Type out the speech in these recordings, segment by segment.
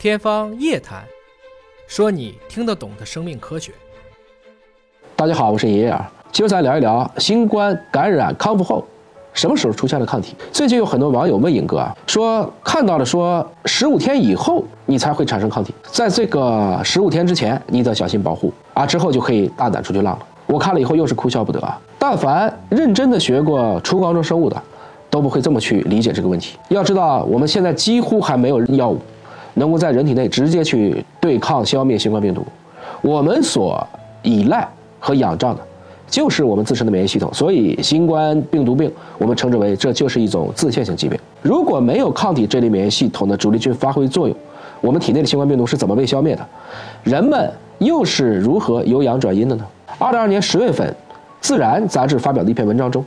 天方夜谭，说你听得懂的生命科学。大家好，我是爷爷。今儿咱聊一聊新冠感染康复后，什么时候出现了抗体？最近有很多网友问尹哥啊，说看到了说十五天以后你才会产生抗体，在这个十五天之前你得小心保护啊，之后就可以大胆出去浪了。我看了以后又是哭笑不得啊。但凡认真的学过初高中生物的，都不会这么去理解这个问题。要知道，我们现在几乎还没有药物。能够在人体内直接去对抗、消灭新冠病毒，我们所依赖和仰仗的，就是我们自身的免疫系统。所以，新冠病毒病我们称之为这就是一种自限性疾病。如果没有抗体这类免疫系统的主力军发挥作用，我们体内的新冠病毒是怎么被消灭的？人们又是如何由阳转阴的呢？二零二年十月份，《自然》杂志发表的一篇文章中，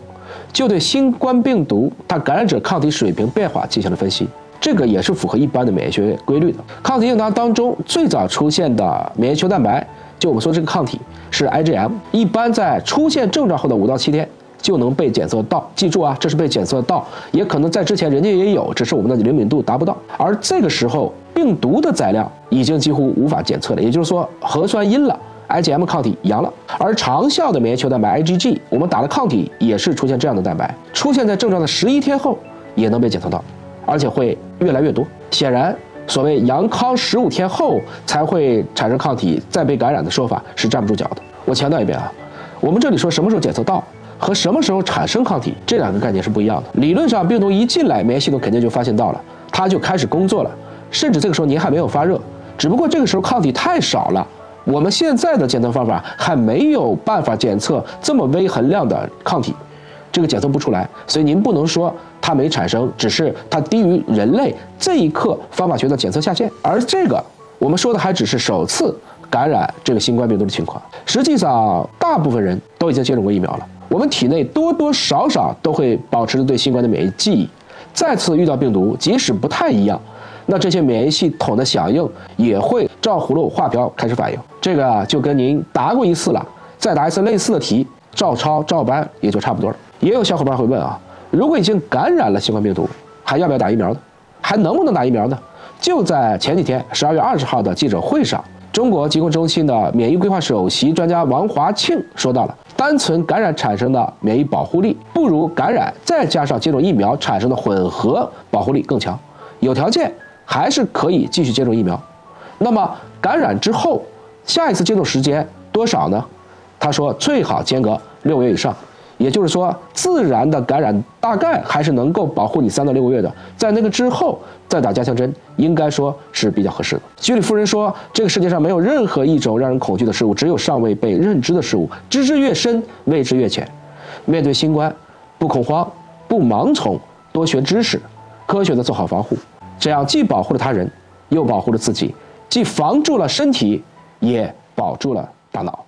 就对新冠病毒它感染者抗体水平变化进行了分析。这个也是符合一般的免疫学规律的。抗体应答当中最早出现的免疫球蛋白，就我们说这个抗体是 IgM，一般在出现症状后的五到七天就能被检测到。记住啊，这是被检测到，也可能在之前人家也有，只是我们的灵敏度达不到。而这个时候病毒的载量已经几乎无法检测了，也就是说核酸阴了，IgM 抗体阳了。而长效的免疫球蛋白 IgG，我们打了抗体也是出现这样的蛋白，出现在症状的十一天后也能被检测到。而且会越来越多。显然，所谓阳康十五天后才会产生抗体再被感染的说法是站不住脚的。我强调一遍啊，我们这里说什么时候检测到和什么时候产生抗体这两个概念是不一样的。理论上，病毒一进来，免疫系统肯定就发现到了，它就开始工作了。甚至这个时候您还没有发热，只不过这个时候抗体太少了，我们现在的检测方法还没有办法检测这么微恒量的抗体。这个检测不出来，所以您不能说它没产生，只是它低于人类这一刻方法学的检测下限。而这个我们说的还只是首次感染这个新冠病毒的情况。实际上，大部分人都已经接种过疫苗了，我们体内多多少少都会保持着对新冠的免疫记忆。再次遇到病毒，即使不太一样，那这些免疫系统的响应也会照葫芦画瓢开始反应。这个就跟您答过一次了，再答一次类似的题，照抄照搬也就差不多了。也有小伙伴会问啊，如果已经感染了新冠病毒，还要不要打疫苗呢？还能不能打疫苗呢？就在前几天，十二月二十号的记者会上，中国疾控中心的免疫规划首席专家王华庆说到了，单纯感染产生的免疫保护力不如感染再加上接种疫苗产生的混合保护力更强，有条件还是可以继续接种疫苗。那么感染之后，下一次接种时间多少呢？他说最好间隔六个月以上。也就是说，自然的感染大概还是能够保护你三到六个月的，在那个之后再打加强针，应该说是比较合适的。居里夫人说，这个世界上没有任何一种让人恐惧的事物，只有尚未被认知的事物。知之越深，未知越浅。面对新冠，不恐慌，不盲从，多学知识，科学的做好防护，这样既保护了他人，又保护了自己，既防住了身体，也保住了大脑。